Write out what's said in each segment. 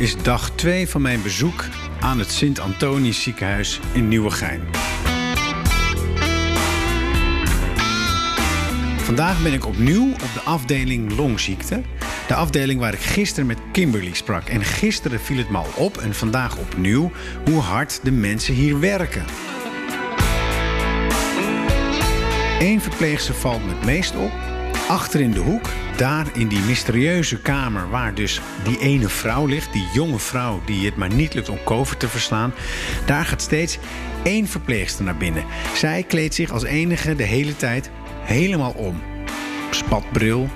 Is dag 2 van mijn bezoek aan het Sint-Antonisch ziekenhuis in Nieuwegein. Vandaag ben ik opnieuw op de afdeling longziekte. De afdeling waar ik gisteren met Kimberly sprak. En gisteren viel het me al op en vandaag opnieuw hoe hard de mensen hier werken. Eén verpleegster valt me het meest op. Achter in de hoek, daar in die mysterieuze kamer waar dus die ene vrouw ligt, die jonge vrouw die het maar niet lukt om COVID te verslaan, daar gaat steeds één verpleegster naar binnen. Zij kleedt zich als enige de hele tijd helemaal om. Spatbril,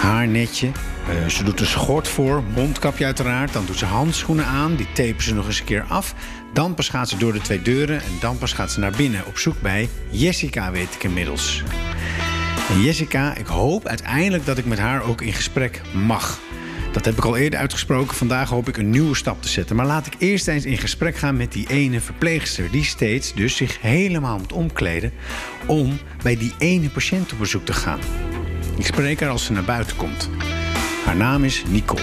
haarnetje, uh, ze doet een schort voor, mondkapje uiteraard. Dan doet ze handschoenen aan, die tapen ze nog eens een keer af. Dan pas gaat ze door de twee deuren en dan pas gaat ze naar binnen op zoek bij Jessica, weet ik inmiddels. Jessica, ik hoop uiteindelijk dat ik met haar ook in gesprek mag. Dat heb ik al eerder uitgesproken. Vandaag hoop ik een nieuwe stap te zetten. Maar laat ik eerst eens in gesprek gaan met die ene verpleegster... die steeds dus zich helemaal moet omkleden... om bij die ene patiënt op bezoek te gaan. Ik spreek haar als ze naar buiten komt. Haar naam is Nicole.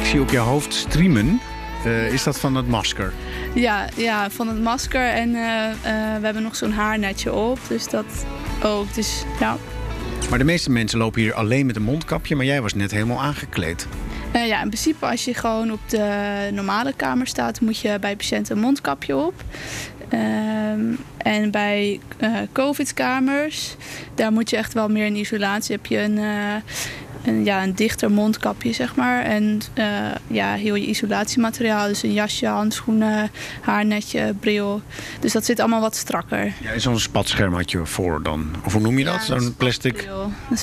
Ik zie op je hoofd streamen. Uh, is dat van het masker? Ja, ja van het masker. En uh, uh, we hebben nog zo'n haarnetje op. Dus dat ook. Dus, ja. Maar de meeste mensen lopen hier alleen met een mondkapje. Maar jij was net helemaal aangekleed. Ja, in principe als je gewoon op de normale kamer staat... moet je bij patiënten een mondkapje op. Um, en bij uh, COVID-kamers, daar moet je echt wel meer in isolatie. Heb je een, uh, een, ja, een dichter mondkapje, zeg maar. En uh, ja, heel je isolatiemateriaal. Dus een jasje, handschoenen, haarnetje, bril. Dus dat zit allemaal wat strakker. Ja, Zo'n spatscherm had je voor dan? Of hoe noem je dat? Ja, Zo'n plastic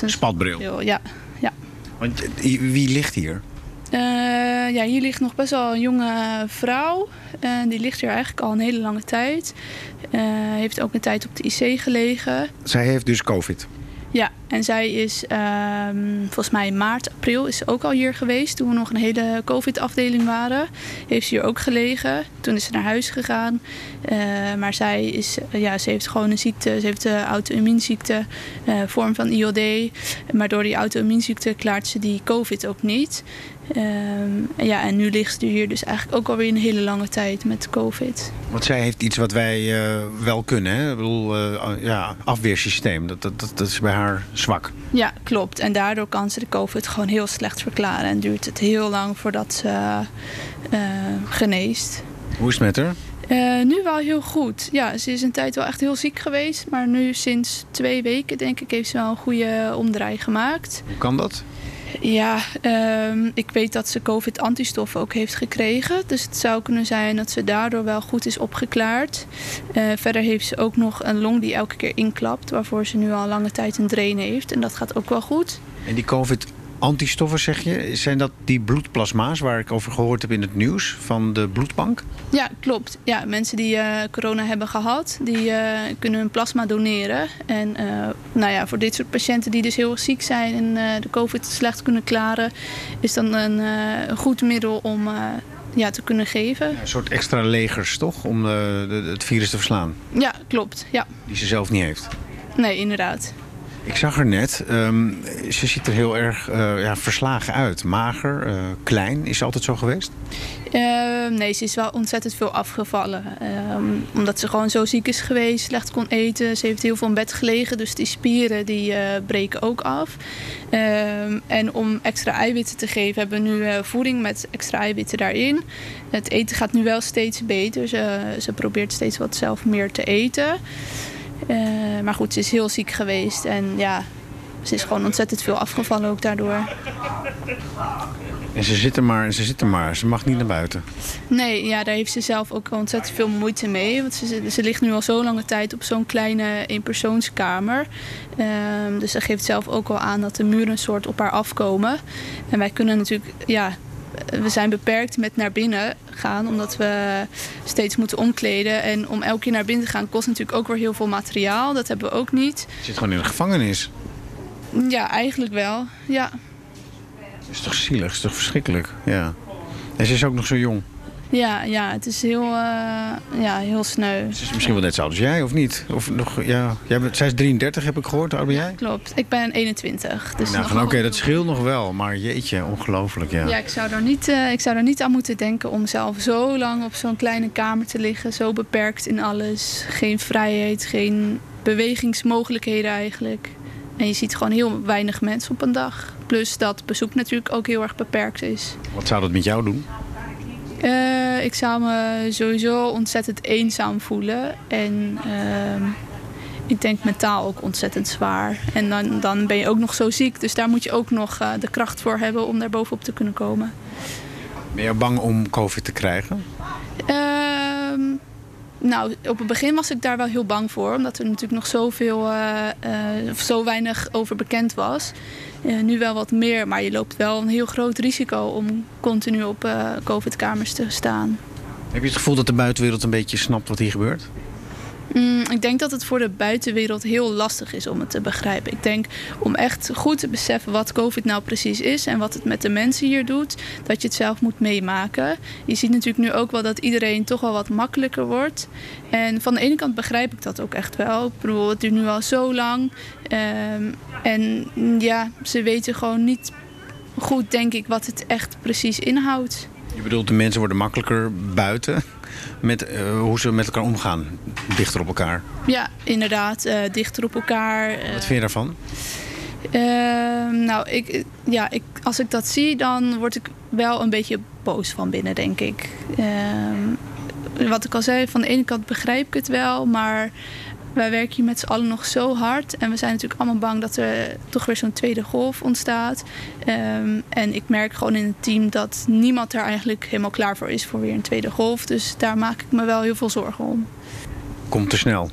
een spatbril? Spatbril, ja. ja. Want wie ligt hier? Uh, ja, hier ligt nog best wel een jonge vrouw. Uh, die ligt hier eigenlijk al een hele lange tijd. Uh, heeft ook een tijd op de IC gelegen. Zij heeft dus COVID? Ja, en zij is um, volgens mij maart, april is ook al hier geweest. Toen we nog een hele COVID-afdeling waren. Heeft ze hier ook gelegen. Toen is ze naar huis gegaan. Uh, maar zij is, ja, ze heeft gewoon een ziekte. Ze heeft een auto-immuunziekte, uh, vorm van IOD. Maar door die auto-immuunziekte klaart ze die COVID ook niet. Um, ja, en nu ligt ze hier dus eigenlijk ook alweer een hele lange tijd met COVID. Want zij heeft iets wat wij uh, wel kunnen, hè? Ik bedoel, uh, ja, afweersysteem. Dat, dat, dat is bij haar zwak. Ja, klopt. En daardoor kan ze de COVID gewoon heel slecht verklaren. En duurt het heel lang voordat ze uh, geneest. Hoe is het met haar? Uh, nu wel heel goed. Ja, ze is een tijd wel echt heel ziek geweest. Maar nu sinds twee weken, denk ik, heeft ze wel een goede omdraai gemaakt. Hoe kan dat? Ja, um, ik weet dat ze COVID-antistoffen ook heeft gekregen. Dus het zou kunnen zijn dat ze daardoor wel goed is opgeklaard. Uh, verder heeft ze ook nog een long die elke keer inklapt. Waarvoor ze nu al lange tijd een drain heeft. En dat gaat ook wel goed. En die COVID antistoffen, zeg je? Zijn dat die bloedplasma's waar ik over gehoord heb in het nieuws van de bloedbank? Ja, klopt. Ja, mensen die uh, corona hebben gehad, die uh, kunnen hun plasma doneren. En uh, nou ja, voor dit soort patiënten die dus heel erg ziek zijn en de COVID slecht kunnen klaren, is dan een goed middel om ja, te kunnen geven. Ja, een soort extra legers, toch? Om het virus te verslaan? Ja, klopt. Ja. Die ze zelf niet heeft? Nee, inderdaad. Ik zag er net, um, ze ziet er heel erg uh, ja, verslagen uit. Mager, uh, klein. Is ze altijd zo geweest? Uh, nee, ze is wel ontzettend veel afgevallen. Um, omdat ze gewoon zo ziek is geweest, slecht kon eten. Ze heeft heel veel in bed gelegen, dus die spieren die breken ook af. En om extra eiwitten te geven hebben we nu voeding met extra eiwitten daarin. Het eten gaat nu wel steeds beter. Ze probeert steeds wat zelf meer te eten. Uh, maar goed, ze is heel ziek geweest en ja, ze is gewoon ontzettend veel afgevallen ook daardoor. En ze zit er maar ze zit er maar. Ze mag niet naar buiten. Nee, ja, daar heeft ze zelf ook ontzettend veel moeite mee. Want ze, ze ligt nu al zo lange tijd op zo'n kleine eenpersoonskamer. Um, dus ze geeft zelf ook wel aan dat de muren een soort op haar afkomen. En wij kunnen natuurlijk, ja, we zijn beperkt met naar binnen gaan, omdat we steeds moeten omkleden. En om elke keer naar binnen te gaan kost natuurlijk ook weer heel veel materiaal. Dat hebben we ook niet. Je zit gewoon in een gevangenis. Ja, eigenlijk wel. Ja. Dat is toch zielig, dat is toch verschrikkelijk. Ja. En ze is ook nog zo jong. Ja, ja het is heel, uh, ja, heel sneu. Ze is misschien wel net zo oud als jij, of niet? Of nog, ja, jij bent, zij is 33, heb ik gehoord. Hoe ben jij? Klopt, ik ben 21. Dus nou, Oké, dat scheelt nog wel, maar jeetje, ongelooflijk, ja. Ja, ik zou, er niet, uh, ik zou er niet aan moeten denken om zelf zo lang op zo'n kleine kamer te liggen. Zo beperkt in alles. Geen vrijheid, geen bewegingsmogelijkheden eigenlijk. En je ziet gewoon heel weinig mensen op een dag. Plus dat bezoek natuurlijk ook heel erg beperkt is. Wat zou dat met jou doen? Uh, ik zou me sowieso ontzettend eenzaam voelen. En uh, ik denk mentaal ook ontzettend zwaar. En dan, dan ben je ook nog zo ziek. Dus daar moet je ook nog uh, de kracht voor hebben om daar bovenop te kunnen komen. Ben je bang om COVID te krijgen? Ehm, nou, op het begin was ik daar wel heel bang voor. Omdat er natuurlijk nog zoveel, uh, uh, zo weinig over bekend was. Nu wel wat meer, maar je loopt wel een heel groot risico om continu op COVID-kamers te staan. Heb je het gevoel dat de buitenwereld een beetje snapt wat hier gebeurt? Mm, ik denk dat het voor de buitenwereld heel lastig is om het te begrijpen. Ik denk om echt goed te beseffen wat COVID nou precies is en wat het met de mensen hier doet, dat je het zelf moet meemaken. Je ziet natuurlijk nu ook wel dat iedereen toch wel wat makkelijker wordt. En van de ene kant begrijp ik dat ook echt wel. Ik bedoel, het duurt nu al zo lang. Um, en ja, ze weten gewoon niet goed, denk ik, wat het echt precies inhoudt. Je bedoelt, de mensen worden makkelijker buiten? Met uh, hoe ze met elkaar omgaan. Dichter op elkaar. Ja, inderdaad. Uh, dichter op elkaar. Wat vind je daarvan? Ehm, nou, ik, ja, ik, als ik dat zie, dan word ik wel een beetje boos van binnen, denk ik. Ehm, wat ik al zei, van de ene kant begrijp ik het wel, maar wij werken hier met z'n allen nog zo hard. En we zijn natuurlijk allemaal bang dat er toch weer zo'n tweede golf ontstaat. Um, en ik merk gewoon in het team dat niemand er eigenlijk helemaal klaar voor is voor weer een tweede golf. Dus daar maak ik me wel heel veel zorgen om. Komt te snel?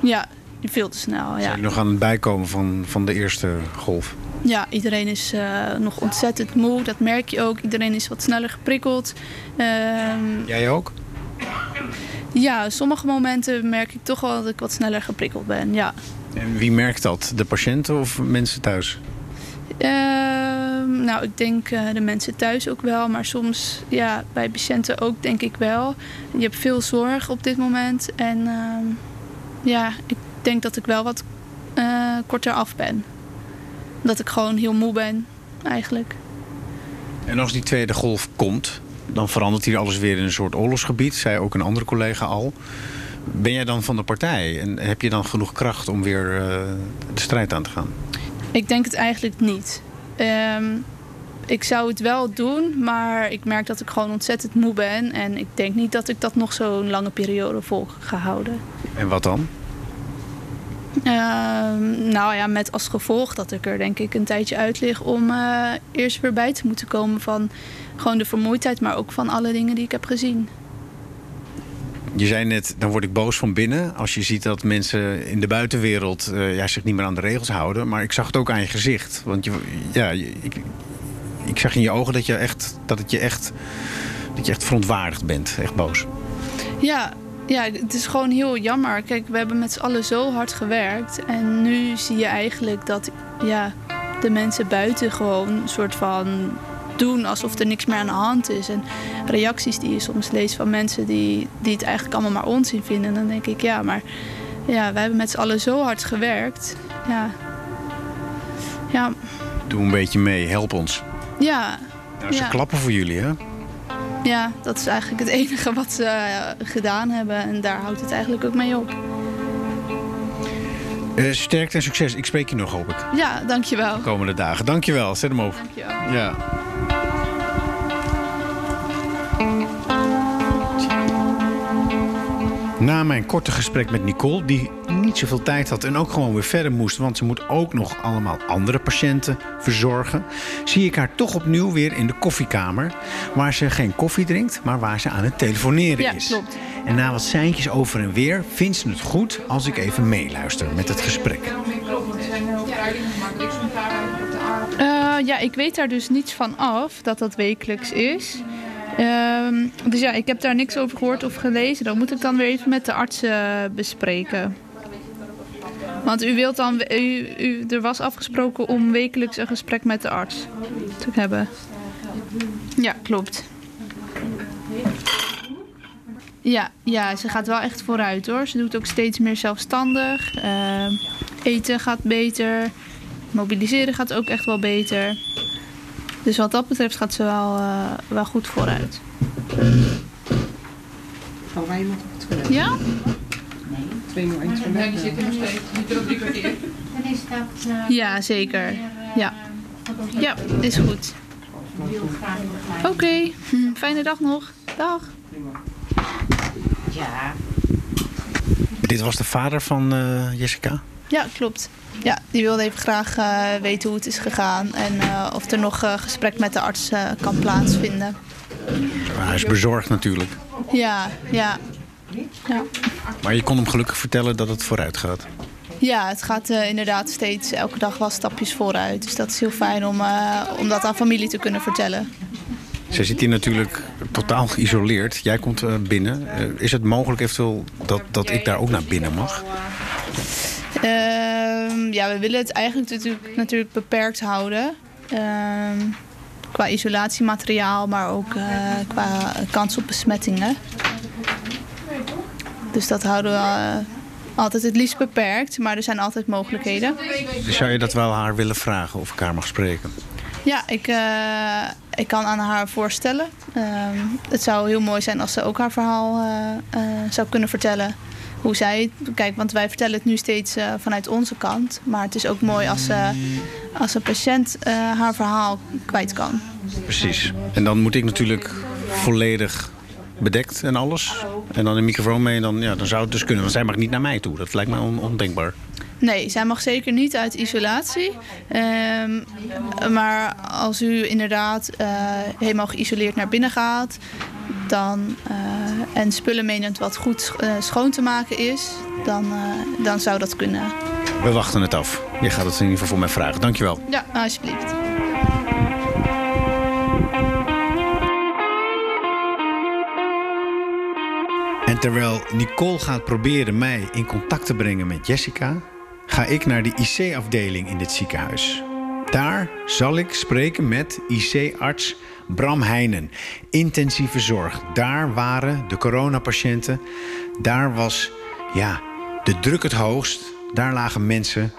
Ja, veel te snel. Ja. Zijn je nog aan het bijkomen van, van de eerste golf? Ja, iedereen is uh, nog ontzettend moe. Dat merk je ook. Iedereen is wat sneller geprikkeld. Um, Jij ook? Ja, sommige momenten merk ik toch wel dat ik wat sneller geprikkeld ben, ja. En wie merkt dat? De patiënten of mensen thuis? Uh, nou, ik denk uh, de mensen thuis ook wel, maar soms ja, bij patiënten ook denk ik wel. Je hebt veel zorg op dit moment en uh, ja, ik denk dat ik wel wat uh, korter af ben. Dat ik gewoon heel moe ben, eigenlijk. En als die tweede golf komt, dan verandert hier alles weer in een soort oorlogsgebied, zei ook een andere collega al. Ben jij dan van de partij en heb je dan genoeg kracht om weer uh, de strijd aan te gaan? Ik denk het eigenlijk niet. Um, ik zou het wel doen, maar ik merk dat ik gewoon ontzettend moe ben. En ik denk niet dat ik dat nog zo'n lange periode vol ga houden. En wat dan? Uh, nou ja, met als gevolg dat ik er denk ik een tijdje uit lig om uh, eerst weer bij te moeten komen van gewoon de vermoeidheid, maar ook van alle dingen die ik heb gezien. Je zei net, dan word ik boos van binnen als je ziet dat mensen in de buitenwereld uh, ja, zich niet meer aan de regels houden. Maar ik zag het ook aan je gezicht. Want je, ja, ik, ik zag in je ogen dat, je echt, dat, het je echt, dat je echt verontwaardigd bent. Echt boos. Ja, ja, het is gewoon heel jammer. Kijk, we hebben met z'n allen zo hard gewerkt. En nu zie je eigenlijk dat ja, de mensen buiten gewoon een soort van doen alsof er niks meer aan de hand is. En reacties die je soms leest van mensen die, die het eigenlijk allemaal maar onzin vinden. Dan denk ik, ja, maar ja, wij hebben met z'n allen zo hard gewerkt. Ja. ja. Doe een beetje mee, help ons. Ja. Nou, ze ja. klappen voor jullie, hè? Ja, dat is eigenlijk het enige wat ze uh, gedaan hebben. En daar houdt het eigenlijk ook mee op. Uh, sterkte en succes. Ik spreek je nog, hoop ik. Ja, dankjewel. De komende dagen. Dankjewel. Zet hem op. Dankjewel. Ja. Na mijn korte gesprek met Nicole, die niet zoveel tijd had en ook gewoon weer verder moest, want ze moet ook nog allemaal andere patiënten verzorgen, zie ik haar toch opnieuw weer in de koffiekamer, waar ze geen koffie drinkt, maar waar ze aan het telefoneren ja, is. Klopt. En na wat seintjes over en weer vindt ze het goed als ik even meeluister met het gesprek. Uh, ja, ik weet daar dus niets van af dat dat wekelijks is. Um, dus ja, ik heb daar niks over gehoord of gelezen. Dat moet ik dan weer even met de arts uh, bespreken. Want u wilt dan, u, er was afgesproken om wekelijks een gesprek met de arts te hebben. Ja, klopt. Ja, ja, ze gaat wel echt vooruit hoor. Ze doet ook steeds meer zelfstandig. Uh, eten gaat beter. Mobiliseren gaat ook echt wel beter. Dus wat dat betreft gaat ze wel, uh, wel goed vooruit. Gaan wij nog op het toilet? Ja? Nee. 201 toilet. die zitten nog steeds. Die zitten op drie kwartier. Dan is dat... Uh, Ja, zeker. Ja. Ja, is goed. Oké, okay. fijne dag nog. Dag. Ja. Dit was de vader van uh, Jessica? Ja, klopt. Ja, die wilde even graag uh, weten hoe het is gegaan en uh, of er nog uh, gesprek met de arts kan plaatsvinden. Hij is bezorgd natuurlijk. Ja, ja, ja. Maar je kon hem gelukkig vertellen dat het vooruit gaat. Ja, het gaat inderdaad steeds elke dag wel stapjes vooruit. Dus dat is heel fijn om, om dat aan familie te kunnen vertellen. Zij zit hier natuurlijk totaal geïsoleerd. Jij komt binnen. is het mogelijk eventueel dat, dat ik daar ook naar binnen mag? Uh, ja, we willen het eigenlijk natuurlijk, natuurlijk beperkt houden. Uh, qua isolatiemateriaal, maar ook uh, qua kans op besmettingen. Dus dat houden we uh, altijd het liefst beperkt, maar er zijn altijd mogelijkheden. Dus zou je dat wel haar willen vragen of ik haar mag spreken? Ja, ik, uh, ik kan aan haar voorstellen. Ehm, het zou heel mooi zijn als ze ook haar verhaal zou kunnen vertellen hoe zij het kijkt. Want wij vertellen het nu steeds uh, vanuit onze kant. Maar het is ook mooi als, uh, als een patiënt uh, haar verhaal kwijt kan. Precies. En dan moet ik natuurlijk volledig bedekt en alles. En dan een microfoon mee. En dan, ja, dan zou het dus kunnen. Want zij mag niet naar mij toe. Dat lijkt mij on ondenkbaar. Nee, zij mag zeker niet uit isolatie. Um, maar als u inderdaad uh, helemaal geïsoleerd naar binnen gaat... Dan, uh, en spullen meeneemt wat goed uh, schoon te maken is... Dan, uh, dan zou dat kunnen. We wachten het af. Je gaat het in ieder geval voor mij vragen. Dankjewel. Ja, alsjeblieft. En terwijl Nicole gaat proberen mij in contact te brengen met Jessica... ga ik naar de IC-afdeling in dit ziekenhuis. Daar zal ik spreken met IC-arts Bram Heijnen. Intensieve zorg. Daar waren de coronapatiënten. Daar was ja, de druk het hoogst. Daar lagen mensen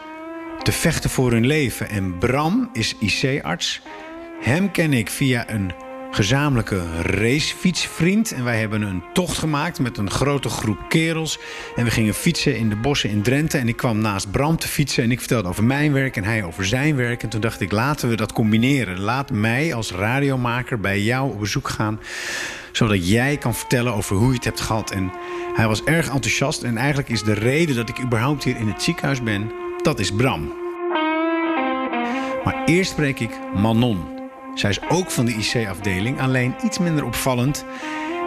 te vechten voor hun leven. En Bram is IC-arts. Hem ken ik via een gezamenlijke racefietsvriend. En wij hebben een tocht gemaakt met een grote groep kerels. En we gingen fietsen in de bossen in Drenthe. En ik kwam naast Bram te fietsen. En ik vertelde over mijn werk en hij over zijn werk. En toen dacht ik, laten we dat combineren. Laat mij als radiomaker bij jou op bezoek gaan. Zodat jij kan vertellen over hoe je het hebt gehad. En hij was erg enthousiast. En eigenlijk is de reden dat ik überhaupt hier in het ziekenhuis ben... dat is Bram. Maar eerst spreek ik Manon. Zij is ook van de IC-afdeling, alleen iets minder opvallend.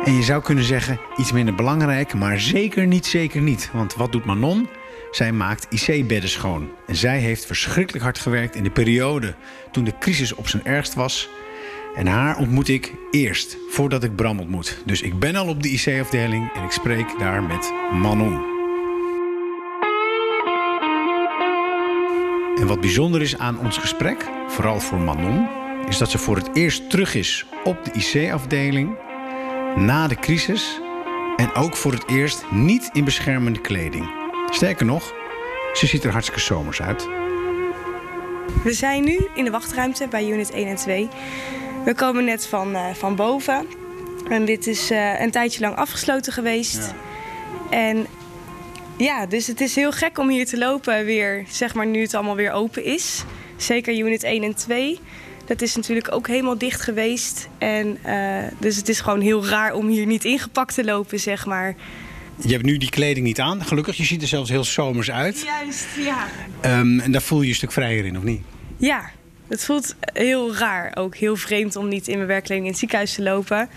En je zou kunnen zeggen iets minder belangrijk, maar zeker niet, zeker niet. Want wat doet Manon? Zij maakt IC-bedden schoon. En zij heeft verschrikkelijk hard gewerkt in de periode toen de crisis op zijn ergst was. En haar ontmoet ik eerst, voordat ik Bram ontmoet. Dus ik ben al op de IC-afdeling en ik spreek daar met Manon. En wat bijzonder is aan ons gesprek, vooral voor Manon, is dat ze voor het eerst terug is op de IC-afdeling na de crisis en ook voor het eerst niet in beschermende kleding. Sterker nog, ze ziet er hartstikke zomers uit. We zijn nu in de wachtruimte bij unit 1 en 2. We komen net van, uh, van boven. En dit is uh, een tijdje lang afgesloten geweest. Ja. En ja, dus het is heel gek om hier te lopen weer, zeg maar nu het allemaal weer open is. Zeker unit 1 en 2. Dat is natuurlijk ook helemaal dicht geweest. En uh, dus het is gewoon heel raar om hier niet ingepakt te lopen, zeg maar. Je hebt nu die kleding niet aan, gelukkig. Je ziet er zelfs heel zomers uit. Juist, ja. Um, en daar voel je je een stuk vrijer in, of niet? Ja, het voelt heel raar. Ook heel vreemd om niet in mijn werkkleding in het ziekenhuis te lopen.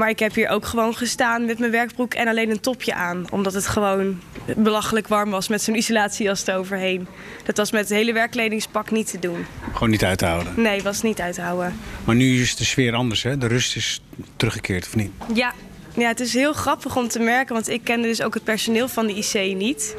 Maar ik heb hier ook gewoon gestaan met mijn werkbroek en alleen een topje aan. Omdat het gewoon belachelijk warm was met zo'n isolatiejas eroverheen. Dat was met het hele werkkledingspak niet te doen. Gewoon niet uit te houden? Nee, was niet uit te houden. Maar nu is de sfeer anders, hè? De rust is teruggekeerd, of niet? Ja. ja, het is heel grappig om te merken, want ik kende dus ook het personeel van de IC niet.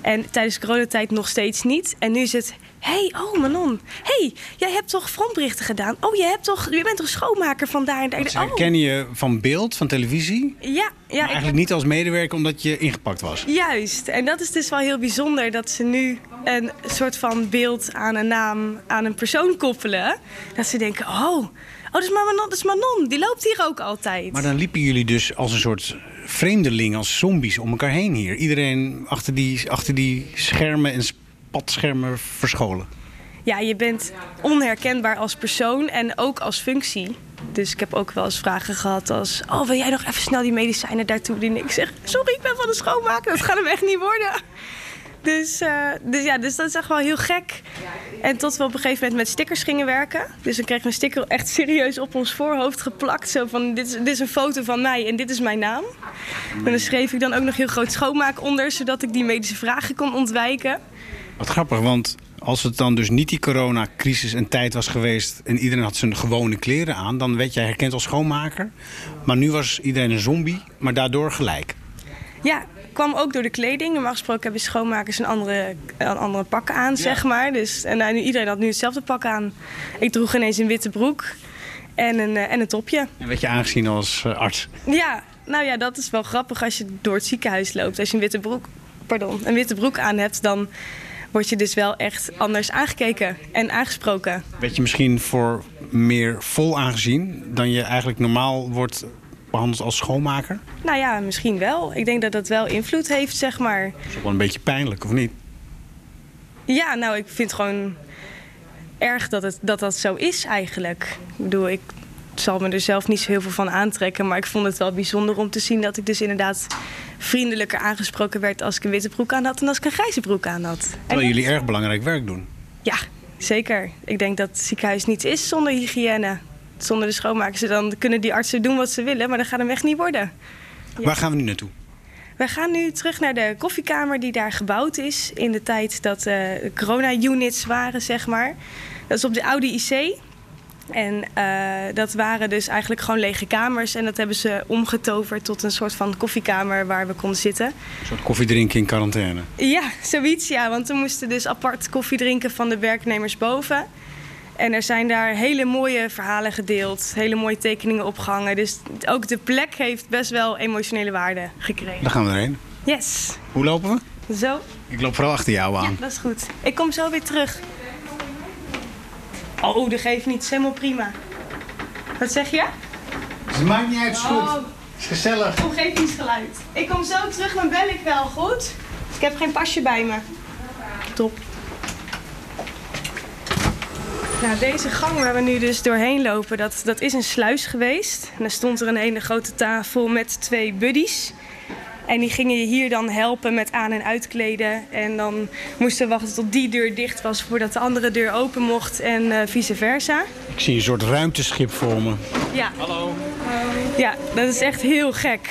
En tijdens coronatijd nog steeds niet. En nu is het, hey, oh Manon, hey, jij hebt toch frontberichten gedaan? Oh, je, hebt toch, je bent toch schoonmaker van daar en daar? Oh, je van beeld, van televisie. ja, ja, maar eigenlijk heb- niet als medewerker omdat je ingepakt was. Juist. En dat is dus wel heel bijzonder dat ze nu een soort van beeld aan een naam, aan een persoon koppelen. Dat ze denken, oh, oh dat, is maar Manon, dat is Manon, die loopt hier ook altijd. Maar dan liepen jullie dus als een soort vreemdeling, als zombies om elkaar heen hier. Iedereen achter die, achter die schermen en spatschermen verscholen. Ja, je bent onherkenbaar als persoon en ook als functie. Dus ik heb ook wel eens vragen gehad als... Oh, wil jij nog even snel die medicijnen daartoe dienen? Ik zeg, sorry, ik ben van de schoonmaker. Dat gaat hem echt niet worden. Dus, eh, dus ja, dus dat is echt wel heel gek. En tot we op een gegeven moment met stickers gingen werken. Dus dan kregen we een sticker echt serieus op ons voorhoofd geplakt. Zo van, dit is, dit is een foto van mij en dit is mijn naam. En dan schreef ik dan ook nog heel groot schoonmaak onder... zodat ik die medische vragen kon ontwijken. Wat grappig, want als het dan dus niet die coronacrisis en tijd was geweest... en iedereen had zijn gewone kleren aan... dan werd jij herkend als schoonmaker. Maar nu was iedereen een zombie, maar daardoor gelijk. Ja, kwam ook door de kleding. Normaal gesproken hebben schoonmakers een andere, een andere pak aan, zeg maar. Dus, en nou, nu, iedereen had nu hetzelfde pak aan. Ik droeg ineens een witte broek en een, eh, en een topje. En werd je aangezien als eh, arts. Ja, nou ja, dat is wel grappig als je door het ziekenhuis loopt. Als je een witte broek, pardon, een witte broek aan hebt, dan word je dus wel echt anders aangekeken en aangesproken. Werd je misschien voor meer vol aangezien... dan je eigenlijk normaal wordt behandeld als schoonmaker? Nou ja, misschien wel. Ik denk dat dat wel invloed heeft, zeg maar. Dat is ook wel een beetje pijnlijk, of niet? Ja, nou, ik vind het gewoon erg dat, het, dat dat zo is eigenlijk. Ik bedoel, ik zal me er zelf niet zo heel veel van aantrekken. Maar ik vond het wel bijzonder om te zien dat ik dus inderdaad vriendelijker aangesproken werd als ik een witte broek aan had dan als ik een grijze broek aan had. En Terwijl jullie erg belangrijk werk doen. Ja, zeker. Ik denk dat het ziekenhuis niets is zonder hygiëne. Zonder de schoonmakers. Dan kunnen die artsen doen wat ze willen, maar dat gaat hem echt niet worden. Waar gaan we nu naartoe? We gaan nu terug naar de koffiekamer die daar gebouwd is in de tijd dat eh corona-units waren, zeg maar. Dat is op de oude IC. En eh, dat waren dus eigenlijk gewoon lege kamers. En dat hebben ze omgetoverd tot een soort van koffiekamer waar we konden zitten. Een soort koffie drinken in quarantaine. Ja, zoiets ja. Want we moesten dus apart koffie drinken van de werknemers boven. En er zijn daar hele mooie verhalen gedeeld. Hele mooie tekeningen opgehangen. Dus ook de plek heeft best wel emotionele waarde gekregen. Daar gaan we erheen. Yes. Hoe lopen we? Zo, Ik loop vooral achter jou Ja, aan. dat is goed. Ik kom zo weer terug. Oh, dat geeft niet. Is helemaal prima. Wat zeg je? Het maakt niet uit, is Oh, Het is gezellig. omgevingsgeluid. Ik kom zo terug, dan bel ik wel, goed? Ik heb geen pasje bij me. Top. Nou, deze gang waar we nu dus doorheen lopen, dat, dat is een sluis geweest. En er stond er een hele grote tafel met twee buddies. En die gingen je hier dan helpen met aan- en uitkleden. En dan moesten we wachten tot die deur dicht was voordat de andere deur open mocht en eh, vice versa. Ik zie een soort ruimteschip voor me. Ja. Hallo. Ja, dat is echt heel gek.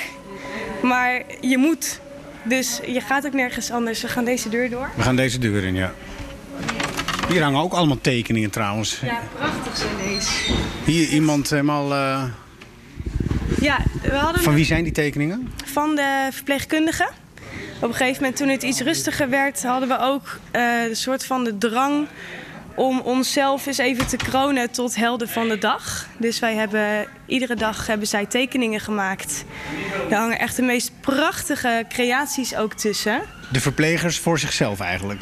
Maar je moet. Dus je gaat ook nergens anders. We gaan deze deur door. We gaan deze deur in, ja. Hier hangen ook allemaal tekeningen trouwens. Ja, prachtig zijn deze. Hier iemand helemaal... eh, Ja, we hadden Van wie zijn die tekeningen? van de verpleegkundigen. Op een gegeven moment, toen het iets rustiger werd, hadden we ook eh, een soort van de drang om onszelf eens even te kronen tot helden van de dag. Dus wij hebben iedere dag hebben zij tekeningen gemaakt. Er hangen echt de meest prachtige creaties ook tussen. De verplegers voor zichzelf eigenlijk.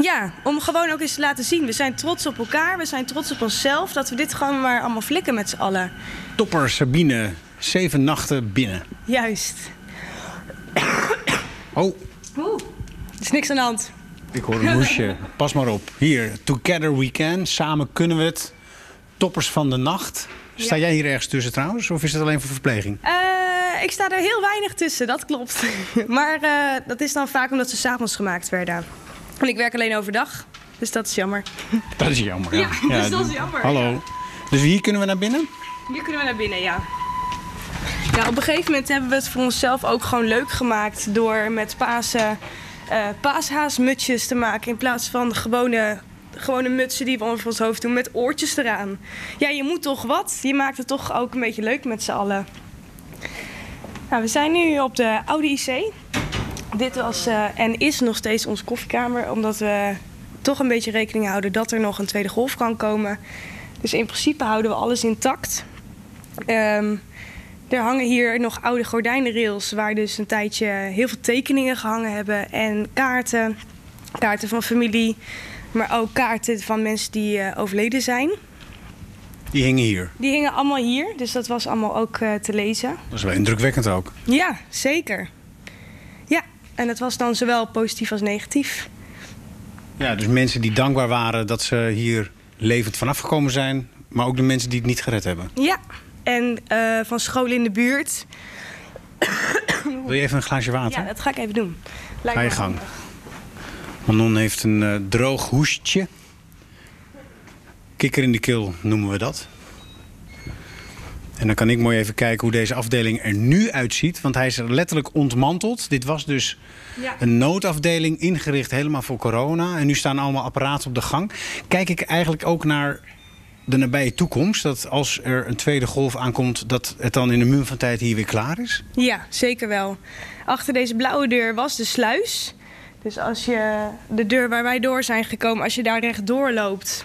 Ja, om gewoon ook eens te laten zien. We zijn trots op elkaar, we zijn trots op onszelf. Dat we dit gewoon maar allemaal flikken met z'n allen. Topper Sabine, zeven nachten binnen. Juist. Oh, Oeh, er is niks aan de hand. ik hoor een moesje. Pas maar op. Hier, Together We Can. Samen kunnen we het. Toppers van de nacht. Sta Ja. jij hier ergens tussen trouwens? Of is het alleen voor verpleging? Eh, ik sta er heel weinig tussen, dat klopt. maar eh, dat is dan vaak omdat ze s'avonds gemaakt werden. En ik werk alleen overdag, dus dat is jammer. Dat is jammer. Ja, Ja, dus dat is jammer, Hallo. Dus hier kunnen we naar binnen? Hier kunnen we naar binnen, ja. Ja, op een gegeven moment hebben we het voor onszelf ook gewoon leuk gemaakt door met Pasen eh paashaasmutsjes te maken in plaats van gewone, gewone mutsen die we over ons hoofd doen met oortjes eraan. Ja, je moet toch wat? Je maakt het toch ook een beetje leuk met z'n allen. Nou, we zijn nu op de oude IC. dit was eh, en is nog steeds onze koffiekamer, omdat we toch een beetje rekening houden dat er nog een tweede golf kan komen. Dus in principe houden we alles intact. Ehm, er hangen hier nog oude gordijnenrails waar dus een tijdje heel veel tekeningen gehangen hebben en kaarten. Kaarten van familie, maar ook kaarten van mensen die eh, overleden zijn. Die hingen hier. Die hingen allemaal hier, dus dat was allemaal ook eh, te lezen. Dat is wel indrukwekkend ook. Ja, zeker. Ja, en dat was dan zowel positief als negatief. Ja, dus mensen die dankbaar waren dat ze hier levend vanaf gekomen zijn. Maar ook de mensen die het niet gered hebben. Ja, en eh, van scholen in de buurt. Wil je even een glaasje water? Ja, dat ga ik even doen. Lijkt Ga je gang. Manon heeft een eh, droog hoestje. Kikker in de keel noemen we dat. En dan kan ik mooi even kijken hoe deze afdeling er nu uitziet. Want hij is letterlijk ontmanteld. Dit was dus Ja. een noodafdeling ingericht helemaal voor corona. En nu staan allemaal apparaten op de gang. Kijk ik eigenlijk ook naar de nabije toekomst. Dat als er een tweede golf aankomt, dat het dan in de muur van tijd hier weer klaar is? Ja, zeker wel. Achter deze blauwe deur was de sluis. Dus als je de deur waar wij door zijn gekomen, als je daar rechtdoor loopt,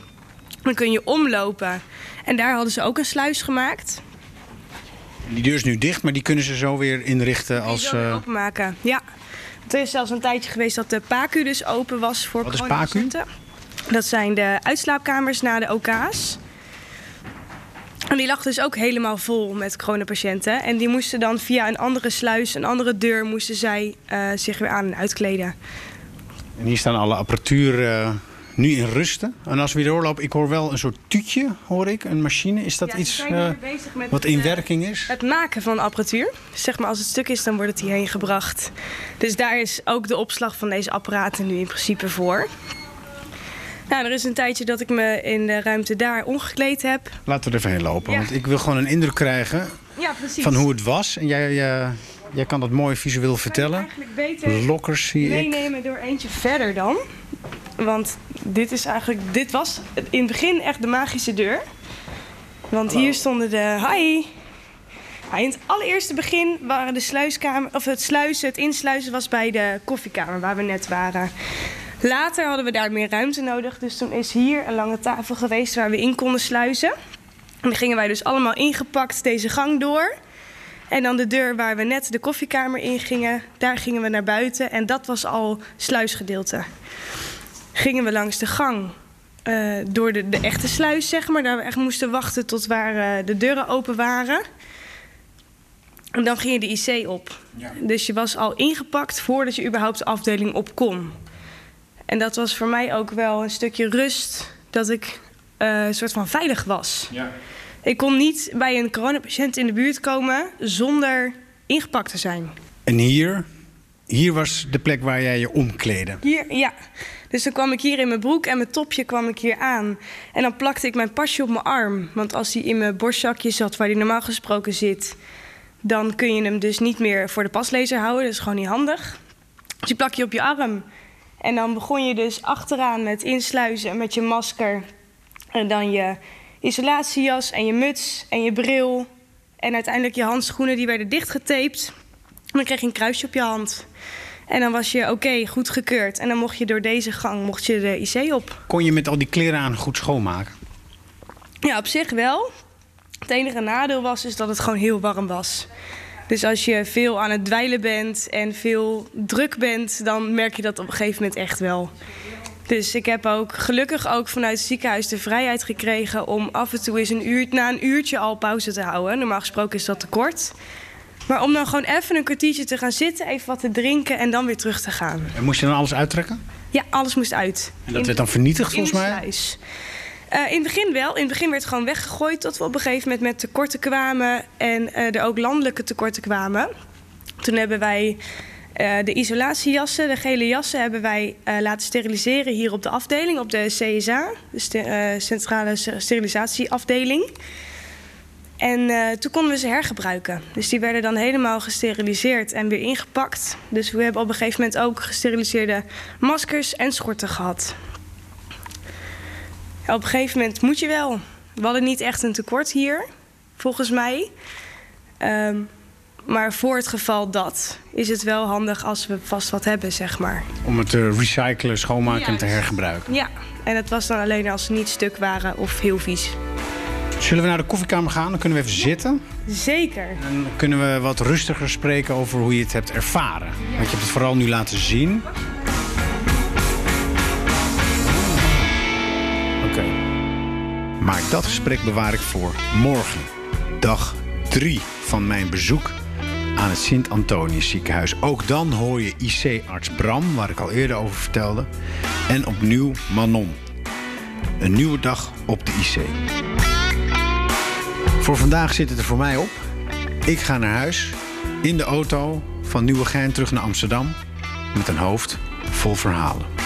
dan kun je omlopen. En daar hadden ze ook een sluis gemaakt. Die deur is nu dicht, maar die kunnen ze zo weer inrichten Die als... eh, openmaken. Ja. Want er is zelfs een tijdje geweest dat de PACU dus open was voor Wat is. Dat zijn de uitslaapkamers na de OK's. En die lag dus ook helemaal vol met coronapatiënten. En die moesten dan via een andere sluis, een andere deur, moesten zij eh, zich weer aan en uitkleden. En hier staan alle apparatuur eh, nu in rusten. En als we weer doorlopen, ik hoor wel een soort tuutje, hoor ik. Een machine. Is dat Ja, iets eh, wat in werking is? Het maken van apparatuur. Zeg maar als het stuk is, dan wordt het hierheen gebracht. Dus daar is ook de opslag van deze apparaten nu in principe voor. Nou, er is een tijdje dat ik me in de ruimte daar omgekleed heb. Laten we er even heen lopen. Ja. Want ik wil gewoon een indruk krijgen Ja, van hoe het was. En jij, eh, jij kan dat mooi visueel vertellen. Eigenlijk beter Lokkers zie ik. meenemen door eentje verder dan. Want dit is eigenlijk, dit was in het begin echt de magische deur. Want hier stonden de. Hi! In het allereerste begin waren de sluiskamer, of het sluizen, het insluizen was bij de koffiekamer waar we net waren. Later hadden we daar meer ruimte nodig, dus toen is hier een lange tafel geweest waar we in konden sluizen. En dan gingen wij dus allemaal ingepakt deze gang door. En dan de deur waar we net de koffiekamer in gingen, daar gingen we naar buiten en dat was al sluisgedeelte. Gingen we langs de gang eh, door de, de echte sluis, zeg maar, daar we echt moesten wachten tot waar eh, de deuren open waren. En dan ging je de IC op. Dus je was al ingepakt voordat je überhaupt de afdeling op kon. En dat was voor mij ook wel een stukje rust dat ik eh, een soort van veilig was. Ik kon niet bij een coronapatiënt in de buurt komen zonder ingepakt te zijn. En hier, hier was de plek waar jij je omkleedde. Hier, ja. Dus dan kwam ik hier in mijn broek en mijn topje kwam ik hier aan. En dan plakte ik mijn pasje op mijn arm. Want als die in mijn borstzakje zat, waar die normaal gesproken zit... dan kun je hem dus niet meer voor de paslezer houden. Dat is gewoon niet handig. Dus die plak je op je arm. En dan begon je dus achteraan met insluizen met je masker. En dan je isolatiejas en je muts en je bril. En uiteindelijk je handschoenen, die werden dichtgetaped. En dan kreeg je een kruisje op je hand. En dan was je oké, goed gekeurd. En dan mocht je door deze gang mocht je de IC op. Kon je met al die kleren aan goed schoonmaken? Ja, op zich wel. Het enige nadeel was is dat het gewoon heel warm was. Dus als je veel aan het dweilen bent en veel druk bent, dan merk je dat op een gegeven moment echt wel. Dus ik heb ook gelukkig ook vanuit het ziekenhuis de vrijheid gekregen om af en toe eens een uur, na een uurtje al pauze te houden. Normaal gesproken is dat te kort. Maar om dan gewoon even een kwartiertje te gaan zitten, even wat te drinken en dan weer terug te gaan. En moest je dan alles uittrekken? Ja, alles moest uit. En dat In- werd dan vernietigd volgens mij? sluis. Eh, in het begin wel. In het begin werd het gewoon weggegooid tot we op een gegeven moment met tekorten kwamen en eh, er ook landelijke tekorten kwamen. Toen hebben wij eh, de isolatiejassen, de gele jassen, hebben wij laten steriliseren hier op de afdeling, op de CSA, de Centrale Sterilisatieafdeling. En toen konden we ze hergebruiken. Dus die werden dan helemaal gesteriliseerd en weer ingepakt. Dus we hebben op een gegeven moment ook gesteriliseerde maskers en schorten gehad. Op een gegeven moment moet je wel. We hadden niet echt een tekort hier, volgens mij. Ehm, Maar voor het geval dat is het wel handig als we vast wat hebben, zeg maar. Om het te recyclen, schoonmaken en te hergebruiken. Ja, en het was dan alleen als ze niet stuk waren of heel vies. Zullen we naar de koffiekamer gaan? Dan kunnen we even zitten. Zeker. Dan kunnen we wat rustiger spreken over hoe je het hebt ervaren. Want je hebt het vooral nu laten zien. Maar dat gesprek bewaar ik voor morgen. Dag 3 van mijn bezoek aan het Sint-Antonius ziekenhuis. Ook dan hoor je IC-arts Bram, waar ik al eerder over vertelde. En opnieuw Manon. Een nieuwe dag op de IC. Voor vandaag zit het er voor mij op. Ik ga naar huis in de auto van Nieuwegein terug naar Amsterdam met een hoofd vol verhalen.